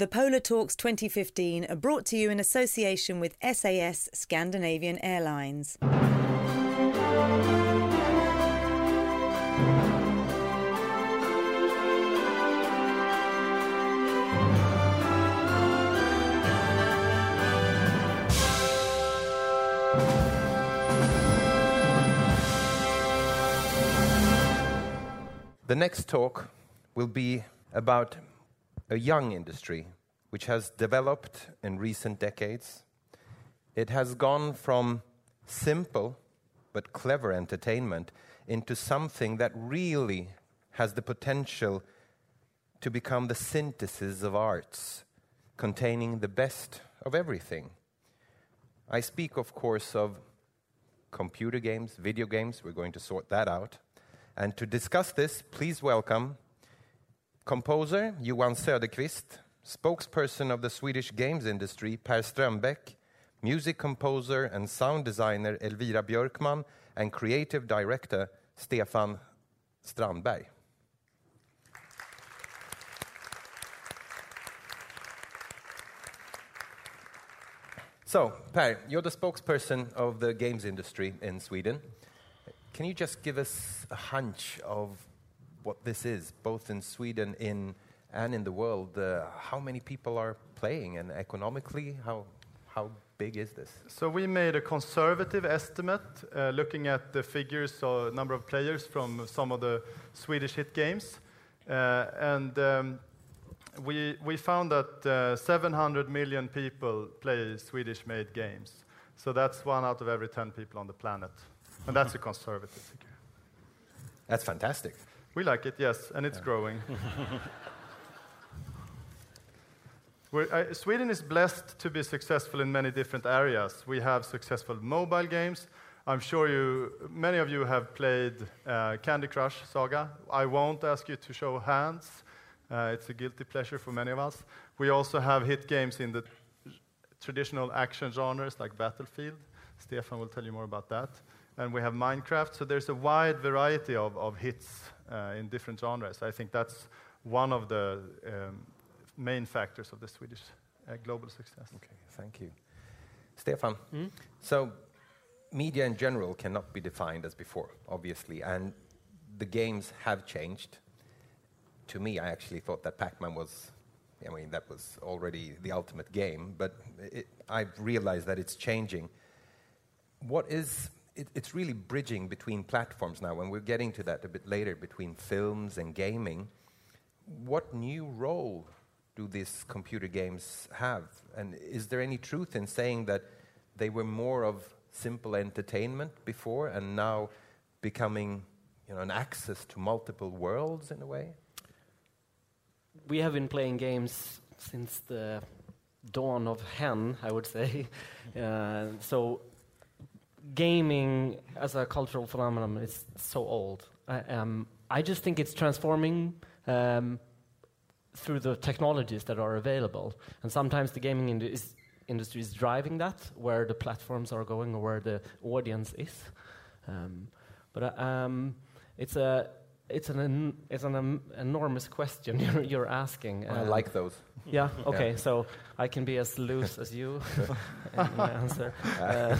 The Polar Talks 2015 are brought to you in association with SAS Scandinavian Airlines. The next talk will be about a young industry which has developed in recent decades. It has gone from simple but clever entertainment into something that really has the potential to become the synthesis of arts, containing the best of everything. I speak, of course, of computer games, video games. We're going to sort that out. And to discuss this, please welcome composer Johan Söderqvist, spokesperson of the Swedish games industry Per Strömbäck, music composer and sound designer Elvira Björkman, and creative director Stefan Strandberg. So, Per, you're the spokesperson of the games industry in Sweden. Can you just give us a hunch of what this is, both in Sweden in, and in the world? Uh, how many people are playing, and economically, how, how big is this? So we made a conservative estimate uh, looking at the figures, so number of players from some of the Swedish hit games. Uh, and um, we, we found that uh, 700 million people play Swedish-made games. So that's one out of every 10 people on the planet. And that's a conservative figure. That's fantastic. We like it, yes, and it's yeah. growing. uh, Sweden is blessed to be successful in many different areas. We have successful mobile games. I'm sure you, many of you have played uh, Candy Crush Saga. I won't ask you to show hands. Uh, it's a guilty pleasure for many of us. We also have hit games in the traditional action genres like Battlefield. Stefan will tell you more about that and we have Minecraft. So there's a wide variety of, of hits uh, in different genres. I think that's one of the um, main factors of the Swedish uh, global success. Okay, thank you. Stefan, mm? so media in general cannot be defined as before, obviously, and the games have changed. To me, I actually thought that Pac-Man was, I mean, that was already the ultimate game, but it, I've realized that it's changing. What is it, it's really bridging between platforms now, and we're getting to that a bit later between films and gaming. What new role do these computer games have? And is there any truth in saying that they were more of simple entertainment before and now becoming you know, an access to multiple worlds in a way? We have been playing games since the dawn of hen, I would say. Uh, so gaming as a cultural phenomenon is so old. I, um, I just think it's transforming um, through the technologies that are available. And sometimes the gaming is, industry is driving that, where the platforms are going or where the audience is. Um, but uh, um, it's a it's an it's an um, enormous question you're, you're asking. I like those. Yeah. Okay. Yeah. So I can be as loose as you in my answer. Uh,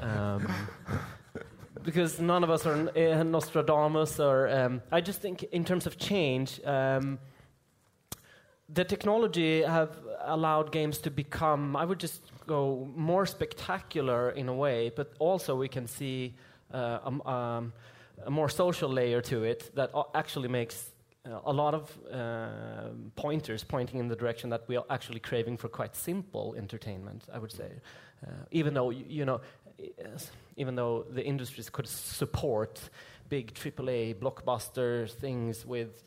um, because none of us are uh, Nostradamus, or um, I just think in terms of change, um, the technology have allowed games to become. I would just go more spectacular in a way, but also we can see. Uh, um, um a more social layer to it that actually makes uh, a lot of uh, pointers pointing in the direction that we are actually craving for quite simple entertainment, I would say. Uh, even though, you, know, even though the industries could support big AAA blockbuster things with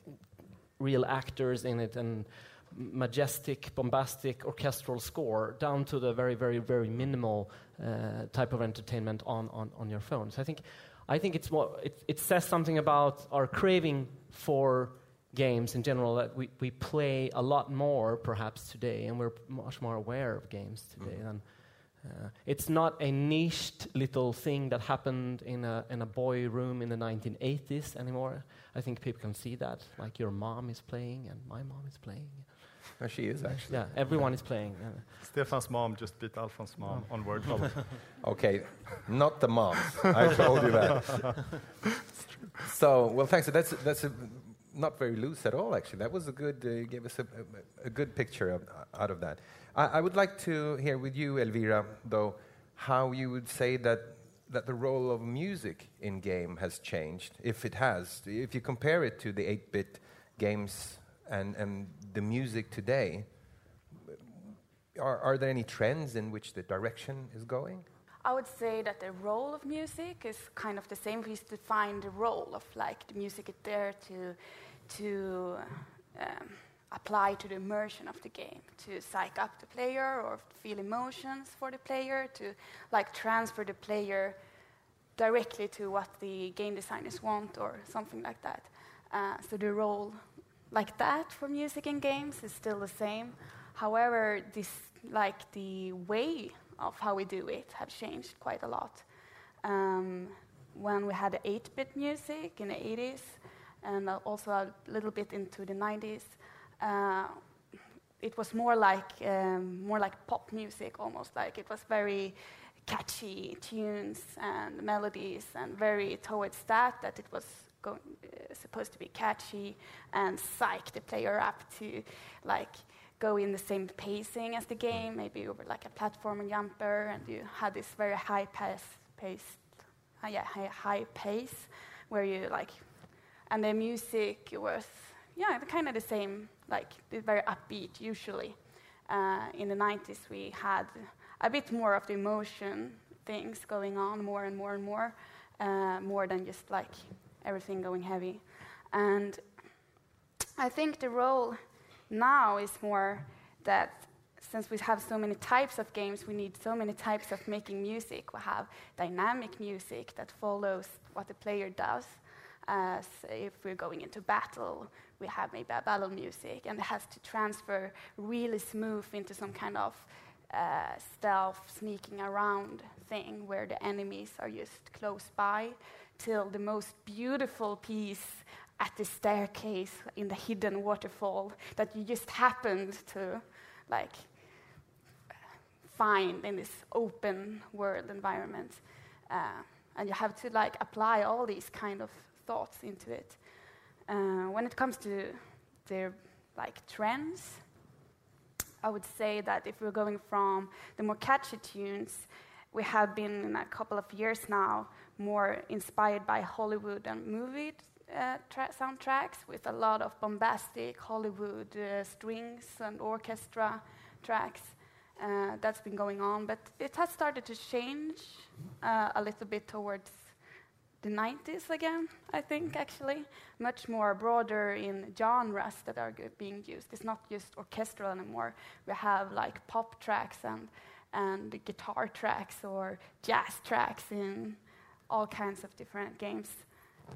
real actors in it and majestic, bombastic orchestral score down to the very, very, very minimal uh, type of entertainment on, on, on your phone. So I think I think it's what it, it says something about our craving for games in general that we, we play a lot more perhaps today and we're much more aware of games today mm. than uh, it's not a niched little thing that happened in a, in a boy room in the 1980s anymore. I think people can see that, like your mom is playing and my mom is playing. No, she is actually. Yeah, everyone is playing. Uh, Stefan's mom just beat Alfon's mom on word problem. Okay, not the moms. I told you that. so, well, thanks. So that's that's a, not very loose at all. Actually, that was a good. Uh, you gave us a, a, a good picture of, out of that. I, I would like to hear with you, Elvira, though, how you would say that that the role of music in game has changed, if it has. If you compare it to the 8-bit games and, and the music today, are, are there any trends in which the direction is going? I would say that the role of music is kind of the same. We define the role of like the music is there to to um, apply to the immersion of the game, to psych up the player or feel emotions for the player, to like transfer the player directly to what the game designers want or something like that. Uh, so the role like that for music in games is still the same. However, this like the way of how we do it have changed quite a lot. Um, when we had 8-bit music in the 80s, and also a little bit into the 90s, uh, it was more like um, more like pop music, almost like it was very catchy tunes and melodies, and very towards that that it was going, uh, supposed to be catchy and psych the player up to like go in the same pacing as the game, maybe over like a platform and jumper, and you had this very high pace, pace uh, yeah, high, high pace where you like, and the music was yeah, kind of the same, like very upbeat usually. Uh, in the 90s, we had a bit more of the emotion things going on, more and more and more, uh, more than just like everything going heavy. And I think the role now is more that since we have so many types of games, we need so many types of making music. We have dynamic music that follows what the player does. As if we're going into battle, we have maybe a battle music, and it has to transfer really smooth into some kind of uh, stealth, sneaking around thing where the enemies are just close by, till the most beautiful piece at the staircase in the hidden waterfall that you just happened to like find in this open world environment. Uh, and you have to like apply all these kind of thoughts into it. Uh, when it comes to the like trends, I would say that if we're going from the more catchy tunes, we have been in a couple of years now more inspired by Hollywood and movie uh, soundtracks with a lot of bombastic Hollywood uh, strings and orchestra tracks. Uh, that's been going on, but it has started to change uh, a little bit towards the 90s again, I think, actually. Much more broader in genres that are being used. It's not just orchestral anymore. We have like pop tracks and, and guitar tracks or jazz tracks in all kinds of different games,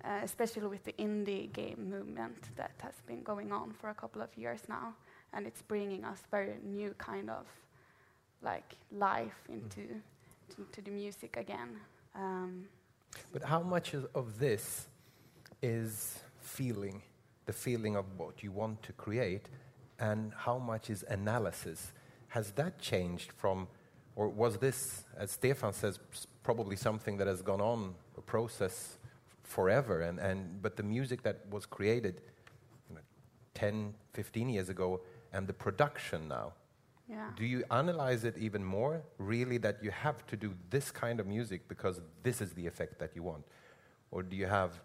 uh, especially with the indie game movement that has been going on for a couple of years now. And it's bringing us very new kind of like life into mm. to, to the music again. Um, but how much of this is feeling, the feeling of what you want to create, and how much is analysis? Has that changed from, or was this, as Stefan says, probably something that has gone on a process forever, and, and but the music that was created you know, 10, 15 years ago, and the production now, yeah. Do you analyze it even more, really, that you have to do this kind of music because this is the effect that you want? Or do you have.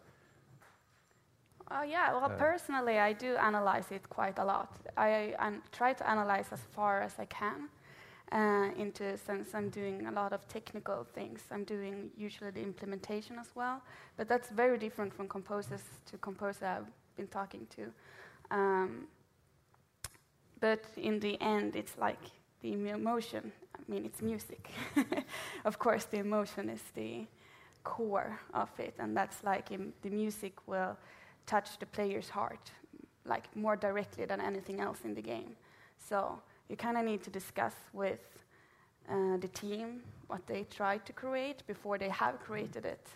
Uh, yeah, well, uh, personally, I do analyze it quite a lot. I, I try to analyze as far as I can. Uh, into since I'm doing a lot of technical things. I'm doing usually the implementation as well, but that's very different from composers to composer I've been talking to. Um, but in the end, it's like the emotion. I mean, it's music. of course, the emotion is the core of it, and that's like the music will touch the player's heart, like more directly than anything else in the game. So you kind of need to discuss with uh, the team what they try to create before they have created it.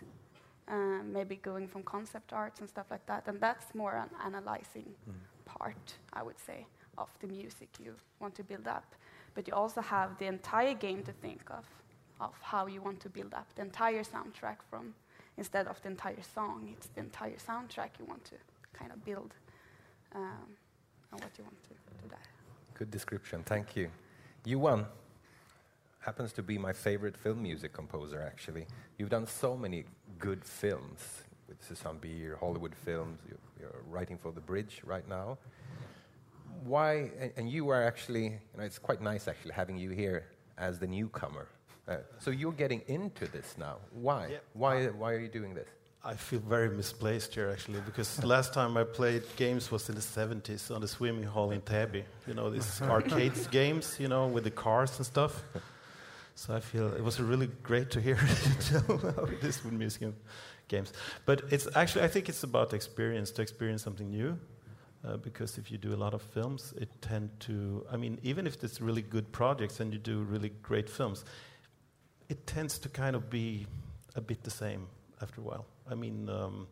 Uh, maybe going from concept arts and stuff like that, and that's more an analyzing mm. part, I would say of the music you want to build up. But you also have the entire game to think of, of how you want to build up the entire soundtrack from, instead of the entire song, it's the entire soundtrack you want to kind of build um, and what you want to do that. Good description, thank you. Johan happens to be my favorite film music composer, actually. You've done so many good films with Susanne Bier, Hollywood films. You're, writing for The Bridge right now. Why, and, you are actually, you know, it's quite nice actually having you here as the newcomer. Uh, so you're getting into this now. Why? Yeah. Why, why are you doing this? I feel very misplaced here actually because last time I played games was in the 70s on the swimming hall in Täby. You know, these arcades games, you know, with the cars and stuff. So I feel it was really great to hear this tell how it is with music and games. But it's actually, I think it's about experience, to experience something new. Uh, because if you do a lot of films, it tend to, I mean, even if it's really good projects and you do really great films, it tends to kind of be a bit the same after a while. I mean, um,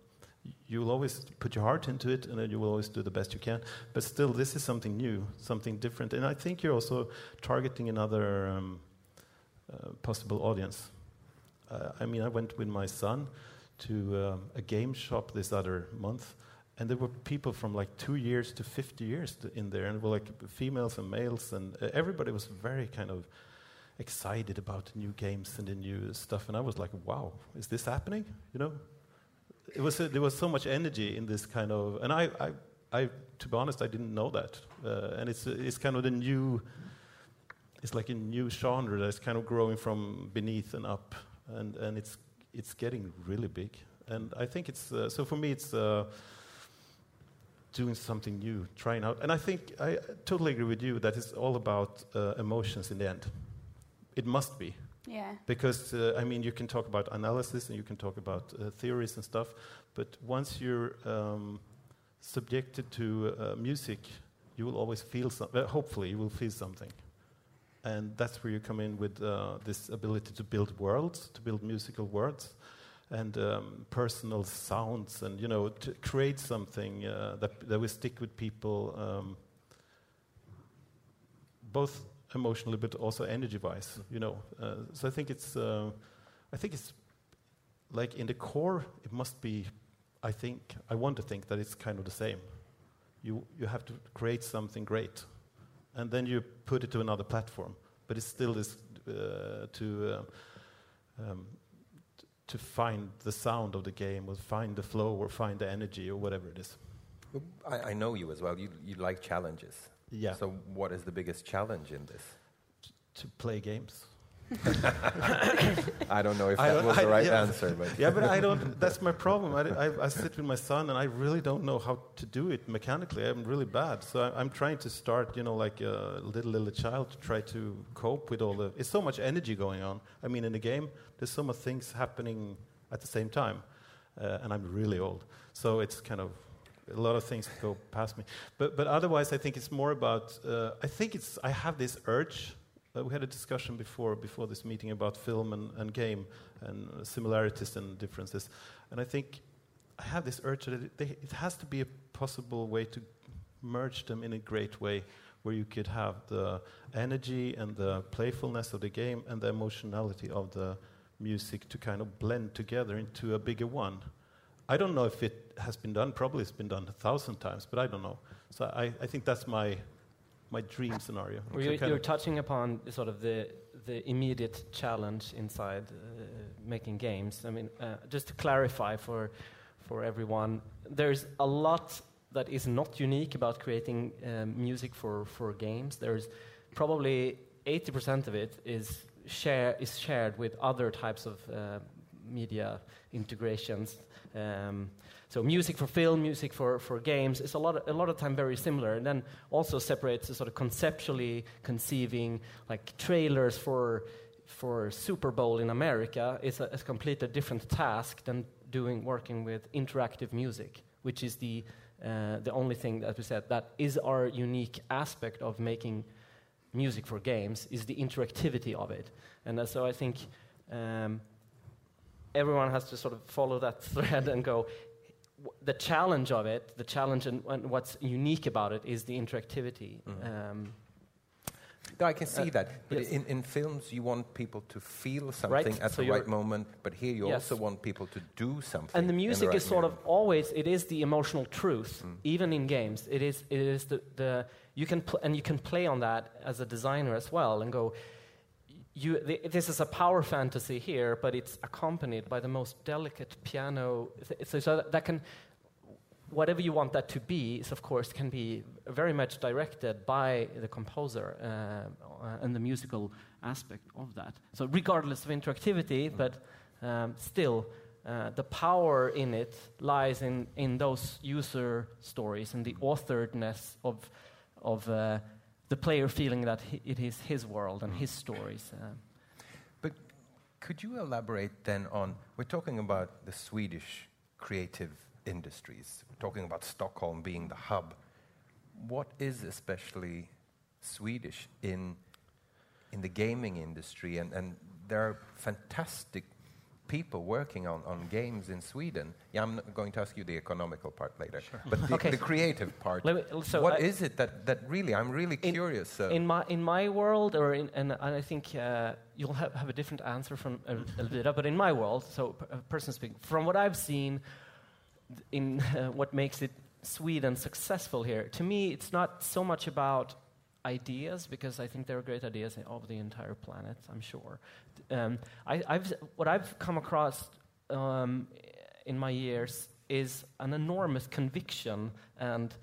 you'll always put your heart into it, and then you will always do the best you can. But still, this is something new, something different, and I think you're also targeting another um, uh, possible audience. Uh, I mean, I went with my son to um, a game shop this other month, and there were people from like two years to 50 years in there, and were like females and males, and uh, everybody was very kind of excited about the new games and the new stuff. And I was like, wow, is this happening? You know, it was there was so much energy in this kind of, and I, I, I to be honest, I didn't know that. Uh, and it's it's kind of the new, it's like a new genre that's kind of growing from beneath and up, and and it's it's getting really big. And I think it's uh, so for me, it's. Uh, doing something new, trying out, and I think I totally agree with you that it's all about uh, emotions in the end. It must be. Yeah. Because, uh, I mean, you can talk about analysis and you can talk about uh, theories and stuff, but once you're um, subjected to uh, music, you will always feel something. hopefully, you will feel something. And that's where you come in with uh, this ability to build worlds, to build musical worlds, and um, personal sounds, and, you know, to create something uh, that, that will stick with people, um, both emotionally, but also energy-wise. You know, uh, so I think it's, uh, I think it's like in the core, it must be. I think I want to think that it's kind of the same. You you have to create something great, and then you put it to another platform. But it still is uh, to. Uh, um, to find the sound of the game, or find the flow, or find the energy, or whatever it is. I, I know you as well. You, you like challenges. Yeah. So, what is the biggest challenge in this? To play games. I don't know if that was the right yeah. answer, but yeah, but I don't. That's my problem. I, I, I sit with my son, and I really don't know how to do it mechanically. I'm really bad. So I, I'm trying to start, you know, like a little little child to try to cope with all the. It's so much energy going on. I mean, in the game, there's so much things happening at the same time, uh, and I'm really old, so it's kind of a lot of things go past me. But but otherwise, I think it's more about. Uh, I think it's. I have this urge. Uh, we had a discussion before before this meeting about film and, and game and similarities and differences, and I think I have this urge that it, they, it has to be a possible way to merge them in a great way, where you could have the energy and the playfulness of the game and the emotionality of the music to kind of blend together into a bigger one. I don't know if it has been done. Probably it's been done a thousand times, but I don't know. So I, I think that's my my dream scenario. Well, you're, you're touching upon sort of the the immediate challenge inside uh, making games. I mean, uh, just to clarify for for everyone, there's a lot that is not unique about creating um, music for for games. There's probably 80% of it is share is shared with other types of uh, media integrations. Um, so music for film, music for, for games is a lot of, a lot of time very similar, and then also separates the sort of conceptually conceiving like trailers for for Super Bowl in America is a, a completely different task than doing working with interactive music, which is the uh, the only thing that we said that is our unique aspect of making music for games is the interactivity of it, and uh, so I think. Um, everyone has to sort of follow that thread and go the challenge of it, the challenge and, and what's unique about it is the interactivity. Um, No, I can see Uh, that. But yes. in, in films, you want people to feel something at so the right moment, but here you Yes. also want people to do something. and the music right is sort of always it is the emotional truth even in games it is it is the, the you can pl- and you can play on that as a designer as well and go you th- this is a power fantasy here but it's accompanied by the most delicate piano. Th- so, so that, can whatever you want that to be is of course can be very much directed by the composer uh, uh, and the musical aspect of that. So regardless of interactivity but um, still uh, the power in it lies in, in those user stories and the authoredness of, of uh, the player feeling that it is his world and his stories. Uh, But could you elaborate then on? We're talking about the Swedish creative industries. We're talking about Stockholm being the hub. What is especially Swedish in in the gaming industry? And, and there are fantastic people working on, on games in Sweden. Yeah, I'm going to ask you the economical part later, but the, Okay. the creative part. Let me- so what I- is it that, that really? I'm really In- curious. uh, in my in my world, or in, and, and I think uh, you'll have, have a different answer from Elvira, but in my world, so a person speaking, from what I've seen, in uh, what makes it Sweden successful here, to me, it's not so much about ideas because I think there are great ideas of the entire planet. I'm sure. Um, I, I've what I've come across um, in my years is an enormous conviction and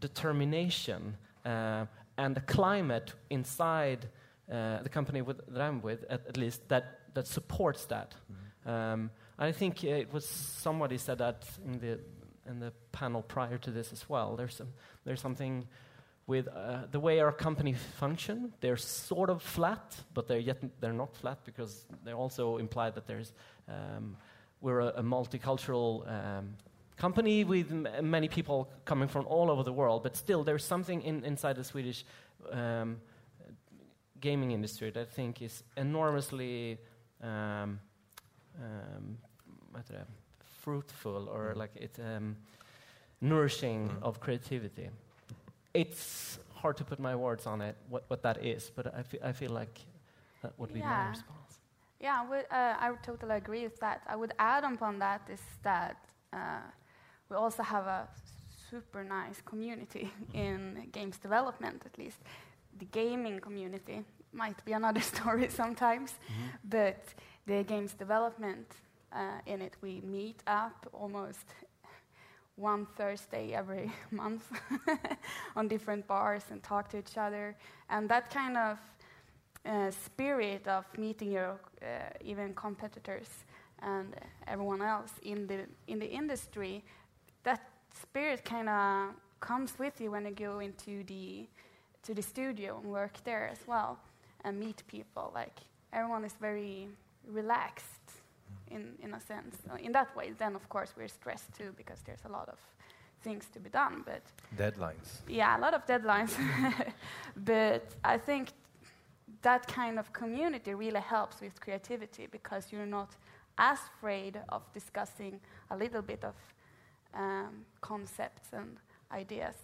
determination uh, and a climate inside uh, the company with, that I'm with, at, at least, that, that supports that. Um, I think uh, it was somebody said that in the in the panel prior to this as well. There's some, there's something with uh, the way our company function. They're sort of flat, but they're yet they're not flat because they also imply that there's um, we're a, a multicultural um, company with m- many people coming from all over the world. But still, there's something in, inside the Swedish um, gaming industry that I think is enormously um, um, fruitful or like it's um, nourishing of creativity. It's hard to put my words on it, what, what that is, but I, fe- I feel like that would be my response. Yeah, I would, uh, I would totally agree with that. I would add upon that is that uh, we also have a super nice community in games development, at least. The gaming community might be another story sometimes, but the games development uh, in it, we meet up almost one Thursday every month on different bars and talk to each other. And that kind of uh, spirit of meeting your uh, even competitors and everyone else in the in the industry, that spirit kind of comes with you when you go into the to the studio and work there as well and meet people. Like everyone is very relaxed in in a sense. Uh, In that way, then of course we're stressed too because there's a lot of things to be done. But Deadlines. yeah, a lot of deadlines. but I think that kind of community really helps with creativity because you're not as afraid of discussing a little bit of um, concepts and ideas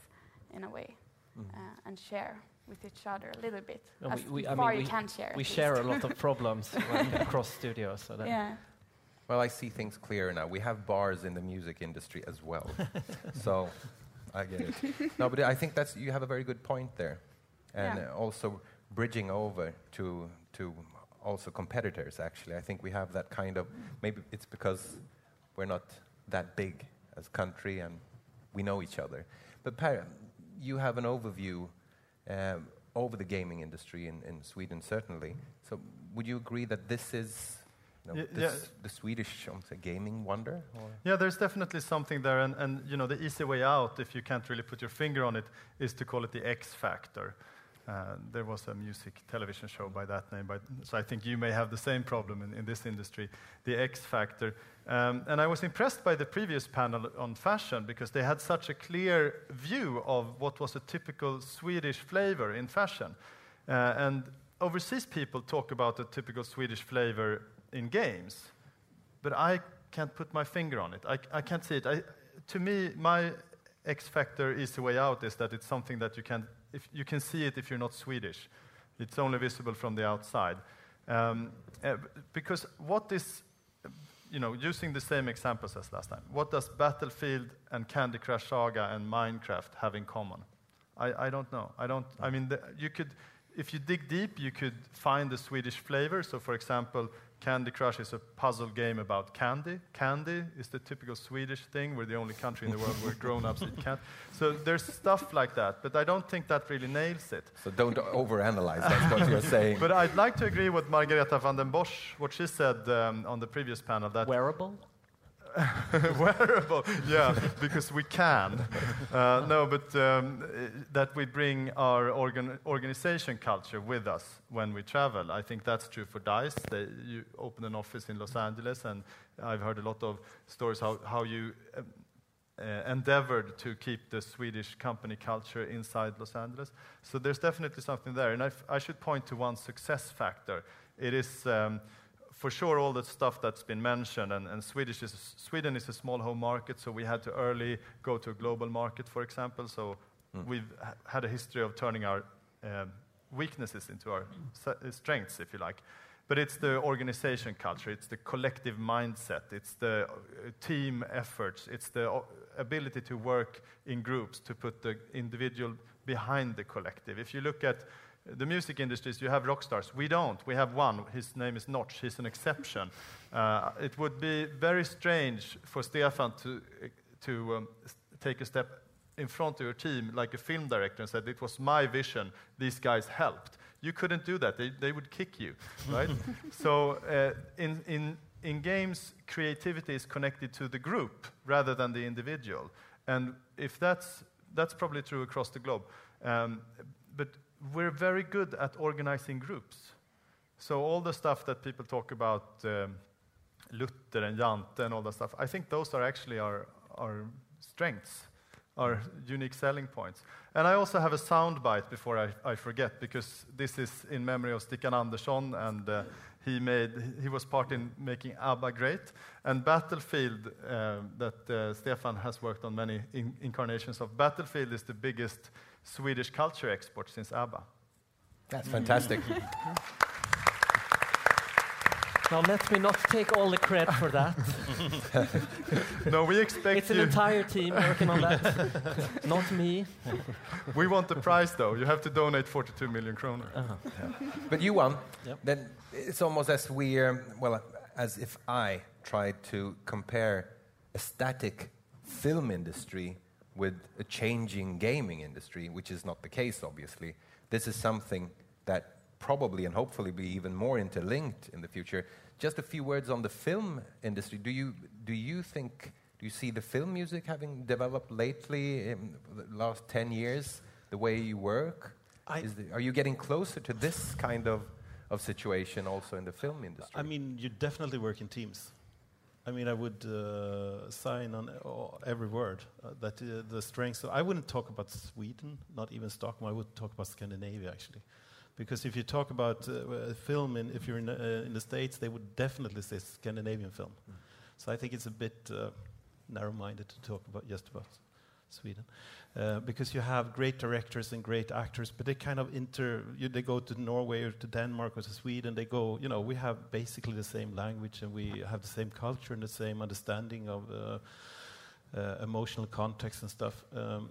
in a way uh, and share with each other a little bit. And as we- we- I mean, you we- can share. We share a lot of problems across studios. So that yeah. Well, I see things clearer now. We have bars in the music industry as well. so I get it. No, but I think that's you have a very good point there. And Yeah. also bridging over to to also competitors actually. I think we have that kind of maybe it's because we're not that big as country and we know each other. But Per, you have an overview um, over the gaming industry in, in Sweden, certainly. So would you agree that this is you know, Ye- the, yeah. the Swedish gaming wonder? Or? Yeah, there's definitely something there, and, and you know the easy way out, if you can't really put your finger on it, is to call it the X factor. Uh, there was a music television show by that name, but, so I think you may have the same problem in, in this industry, the X factor. Um, and I was impressed by the previous panel on fashion because they had such a clear view of what was a typical Swedish flavor in fashion. Uh, and overseas people talk about a typical Swedish flavor in games, but I can't put my finger on it. I, I can't see it. I, to me, my X factor easy way out is that it's something that you can, if you can see it if you're not Swedish. It's only visible from the outside. Um, uh, because what is, you know, using the same examples as last time, what does Battlefield and Candy Crush Saga and Minecraft have in common? I, I don't know. I don't. I mean, the, you could, if you dig deep, you could find the Swedish flavor. So, for example, Candy Crush is a puzzle game about candy. Candy is the typical Swedish thing. We're the only country in the world where grown-ups eat candy. So there's stuff like that, but I don't think that really nails it. So don't overanalyze. That's what you're saying. But I'd like to agree with Margareta van den Bosch, what she said um, on the previous panel. That Wearable? wearable, yeah, because we can. Uh, no, but um, that we bring our organ organization culture with us when we travel. I think that's true for DICE. They, you open an office in Los Angeles, and I've heard a lot of stories how, how you um, uh, endeavored to keep the Swedish company culture inside Los Angeles. So there's definitely something there. And I, should point to one success factor. It is um, for sure all the stuff that's been mentioned, and, and Swedish is, Sweden is a small home market, so we had to early go to a global market, for example. So mm. we've ha had a history of turning our um, weaknesses into our strengths, if you like. But it's the organization culture, it's the collective mindset, it's the uh, team efforts, it's the uh, ability to work in groups to put the individual behind the collective. If you look at the music industries, you have rock stars. We don't. We have one. His name is Notch. He's an exception. Uh, it would be very strange for Stefan to, to um, take a step in front of your team like a film director and said, It was my vision. These guys helped. You couldn't do that. They, they would kick you, right? so uh, in, in, in games, creativity is connected to the group rather than the individual. And if that's, that's probably true across the globe. Um, but we're very good at organizing groups. So all the stuff that people talk about, um, Luther and Jante and all that stuff, I think those are actually our, our strengths, our unique selling points. And I also have a sound bite before I, I forget, because this is in memory of Stikkan Anderson, and uh, he, made, he was part in making ABBA great. And Battlefield, uh, that uh, Stefan has worked on many in incarnations of, Battlefield is the biggest Swedish culture export since ABBA. That's fantastic. Now let me not take all the credit for that. no, we expect It's an entire team working on that, not me. We want the prize, though. You have to donate 42 million kronor. Uh -huh. yeah. But you won. Yep. Then it's almost as we, well, as if I tried to compare a static film industry with a changing gaming industry, which is not the case, obviously. This is something that probably and hopefully be even more interlinked in the future. Just a few words on the film industry. Do you, do you think, do you see the film music having developed lately in the last 10 years, the way you work? The, are you getting closer to this kind of, of situation also in the film industry? I mean, you definitely work in teams. I mean, I would uh, sign on uh, every word uh, that uh, the strengths. I wouldn't talk about Sweden, not even Stockholm. I would talk about Scandinavia actually, because if you talk about uh, film, in, if you're in, uh, in, the States, they would definitely say Scandinavian film. Mm. So I think it's a bit narrow-minded to talk about just about Sweden. Uh, because you have great directors and great actors, but they kind of inter. You, they go to Norway or to Denmark or to Sweden. They go. You know, we have basically the same language and we have the same culture and the same understanding of uh, uh, emotional context and stuff. Um,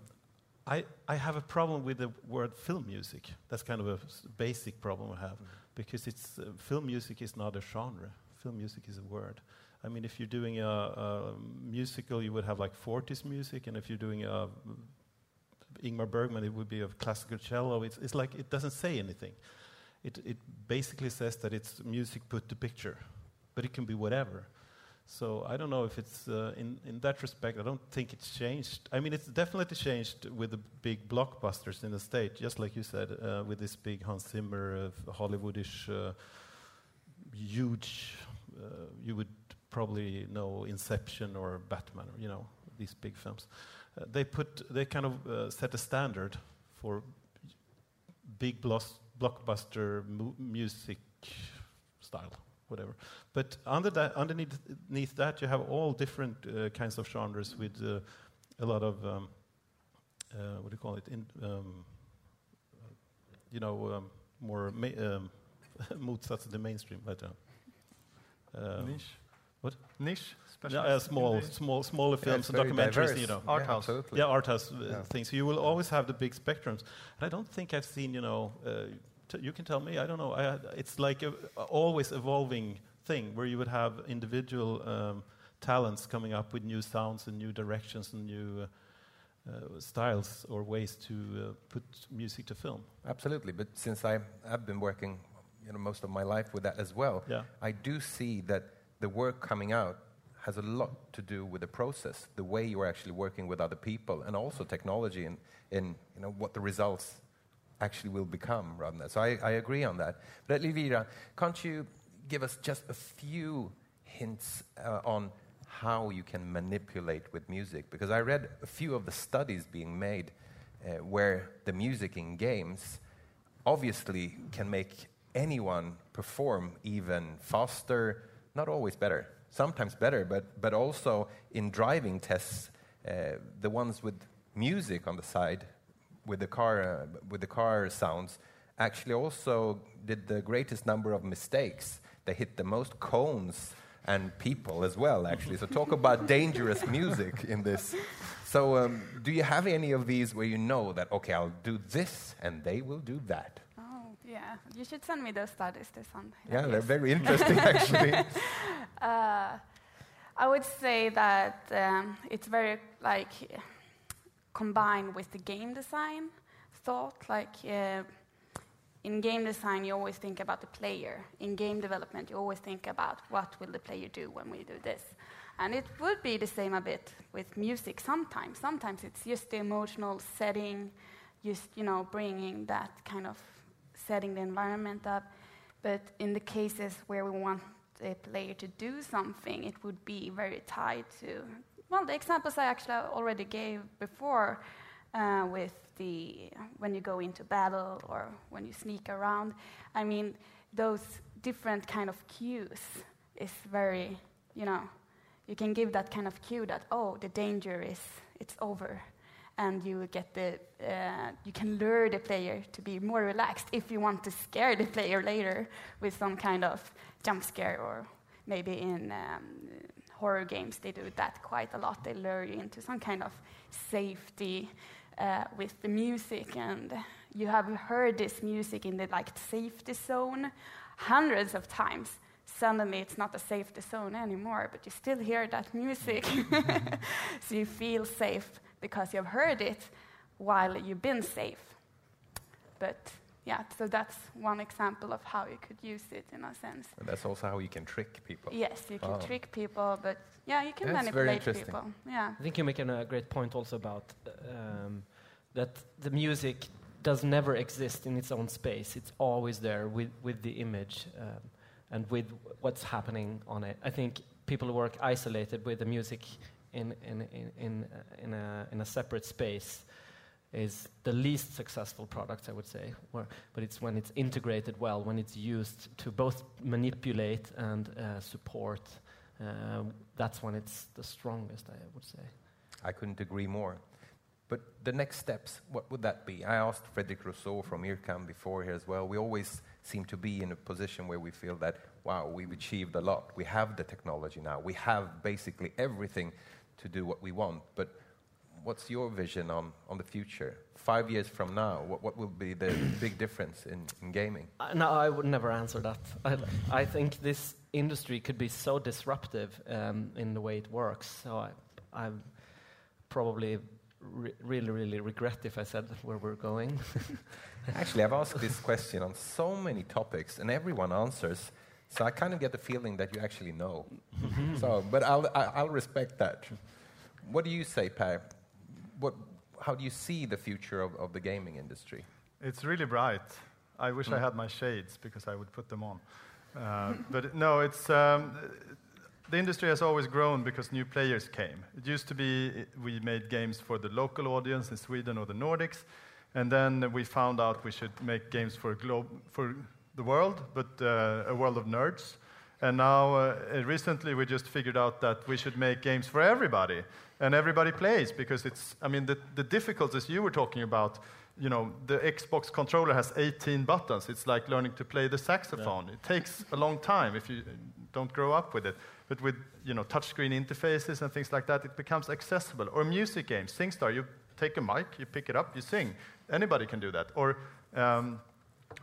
I, I have a problem with the word film music. That's kind of a basic problem I have, mm. because it's uh, film music is not a genre. Film music is a word. I mean, if you're doing a, a, musical, you would have like 40s music, and if you're doing a Ingmar Bergman, it would be a classical cello. It's, it's like it doesn't say anything. It, it basically says that it's music put to picture, but it can be whatever. So I don't know if it's uh, in in that respect. I don't think it's changed. I mean, it's definitely changed with the big blockbusters in the state, just like you said, uh, with this big Hans Zimmer, uh, Hollywoodish, huge. Uh, you would probably know Inception or Batman, or, you know, these big films. Uh, they put they kind of uh, set a standard for big blockbuster mu music style. Whatever. But under that, underneath, underneath that, you have all different uh, kinds of genres with uh, a lot of um, uh, what do you call it? In, um, you know, um, more ma- um, motsats the mainstream, but uh, um, Niche. What? Niche. yeah, Special. uh, small, small, smaller films it's and documentaries. diverse. You know, Art Yeah, house. absolutely. yeah, art house uh, Yeah. things. So you will always have the big spectrums. And I don't think I've seen, you know, uh, t- you can tell me, I don't know. I, it's like a, always evolving thing where you would have individual um, talents coming up with new sounds and new directions and new uh, uh, styles or ways to uh, put music to film. Absolutely, but since I have been working, you know, most of my life with that as well, Yeah. I do see that the work coming out has a lot to do with the process, the way you are actually working with other people, and also technology and in you know what the results actually will become rather than that. So I, I agree on that. But Elvira, can't you give us just a few hints uh, on how you can manipulate with music? Because I read a few of the studies being made uh, where the music in games obviously can make anyone perform even faster, not always better, sometimes better, but, but also in driving tests, uh, the ones with music on the side, with the car, uh, with the car sounds, actually also did the greatest number of mistakes. They hit the most cones and people as well, actually. So talk about dangerous music in this. So um, do you have any of these where you know that, okay, I'll do this and they will do that? Oh, yeah. You should send me those studies. They sound Yeah, they're very interesting, actually. Uh, I would say that um, it's very like combined with the game design thought. Like uh, in game design, you always think about the player. In game development, you always think about what will the player do when we do this. And it would be the same a bit with music sometimes. Sometimes it's just the emotional setting, just you know, bringing that kind of setting the environment up. But in the cases where we want a player to do something, it would be very tied to, well, the examples I actually already gave before uh, with the, when you go into battle or when you sneak around. I mean, those different kind of cues is very, you know, you can give that kind of cue that, oh, the danger is, it's over. And you get the, uh, you can lure the player to be more relaxed if you want to scare the player later with some kind of jump scare or maybe in um, horror games they do that quite a lot. They lure you into some kind of safety uh, with the music, and you have heard this music in the like safety zone hundreds of times. Suddenly, it's not a safety zone anymore, but you still hear that music, so you feel safe because you've heard it while you've been safe. But yeah, so that's one example of how you could use it in a sense. And that's also how you can trick people. Yes, you can Oh. trick people, but yeah, you can That's very manipulate interesting. people. Yeah. I think you're making a great point also about um, that the music does never exist in its own space. It's always there with, with the image um, and with what's happening on it. I think people work isolated with the music in, in, in, in, uh, in, a, in a separate space is the least successful product, I would say. Where, but it's when it's integrated well, when it's used to both manipulate and uh, support. Uh, that's when it's the strongest, I would say. I couldn't agree more. But the next steps, what would that be? I asked Frederic Rousseau from IRCAM before here as well. We always seem to be in a position where we feel that, wow, we've achieved a lot. We have the technology now. We have basically everything to do what we want. But what's your vision on, on the future? Five years from now, what, what will be the big difference in, in gaming? Uh, no, I would never answer that. I, I think this industry could be so disruptive um, in the way it works. So I, I probably re- really, really regret if I said where we're going. Actually, I've asked this question on so many topics, and everyone answers. So I kind of get the feeling that you actually know. so, but I'll, I- I'll respect that. What do you say, Per? What, how do you see the future of, of the gaming industry? It's really bright. I wish I had my shades because I would put them on. Uh, but no, it's um, the industry has always grown because new players came. It used to be we made games for the local audience in Sweden or the Nordics, and then we found out we should make games for globe for the world, but uh, a world of nerds. And now, uh, recently, we just figured out that we should make games for everybody, and everybody plays because it's. I mean, the, the difficulties you were talking about. You know, the Xbox controller has 18 buttons. It's like learning to play the saxophone. Yeah. It takes a long time if you don't grow up with it. But with you know touchscreen interfaces and things like that, it becomes accessible. Or music games, SingStar. You take a mic, you pick it up, you sing. Anybody can do that. Or um,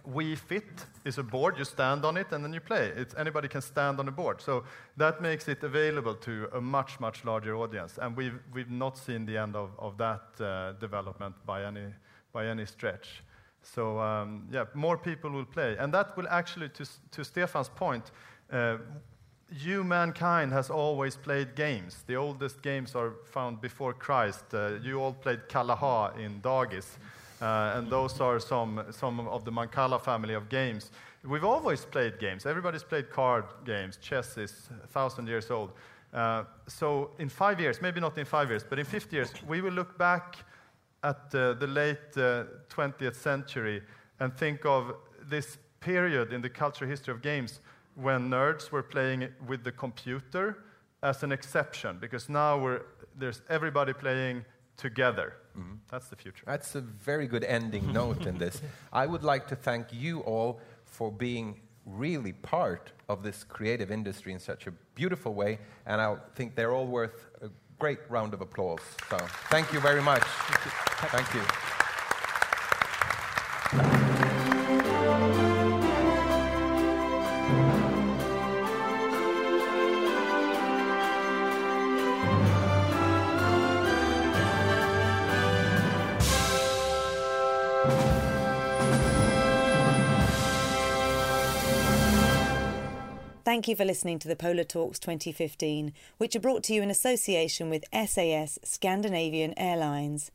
Wii Fit is a board, you stand on it and then you play. It's, anybody can stand on a board. So that makes it available to a much, much larger audience. And we've, we've not seen the end of, of that uh, development by any, by any stretch. So, um, yeah, more people will play. And that will actually, to, to Stefan's point, uh, you, mankind, has always played games. The oldest games are found before Christ. Uh, you all played Kalaha in Dagis. Uh, and those are some, some of the Mancala family of games. We've always played games. Everybody's played card games. Chess is a thousand years old. Uh, so in five years, maybe not in five years, but in 50 years, we will look back at uh, the late 20th uh, century and think of this period in the cultural history of games when nerds were playing with the computer as an exception, because now there's everybody playing together. Mm-hmm. That's the future. That's a very good ending note in this. I would like to thank you all for being really part of this creative industry in such a beautiful way, and I think they're all worth a great round of applause. So, thank you very much. Thank you. Thank you. Thank you for listening to the Polar Talks 2015, which are brought to you in association with SAS Scandinavian Airlines.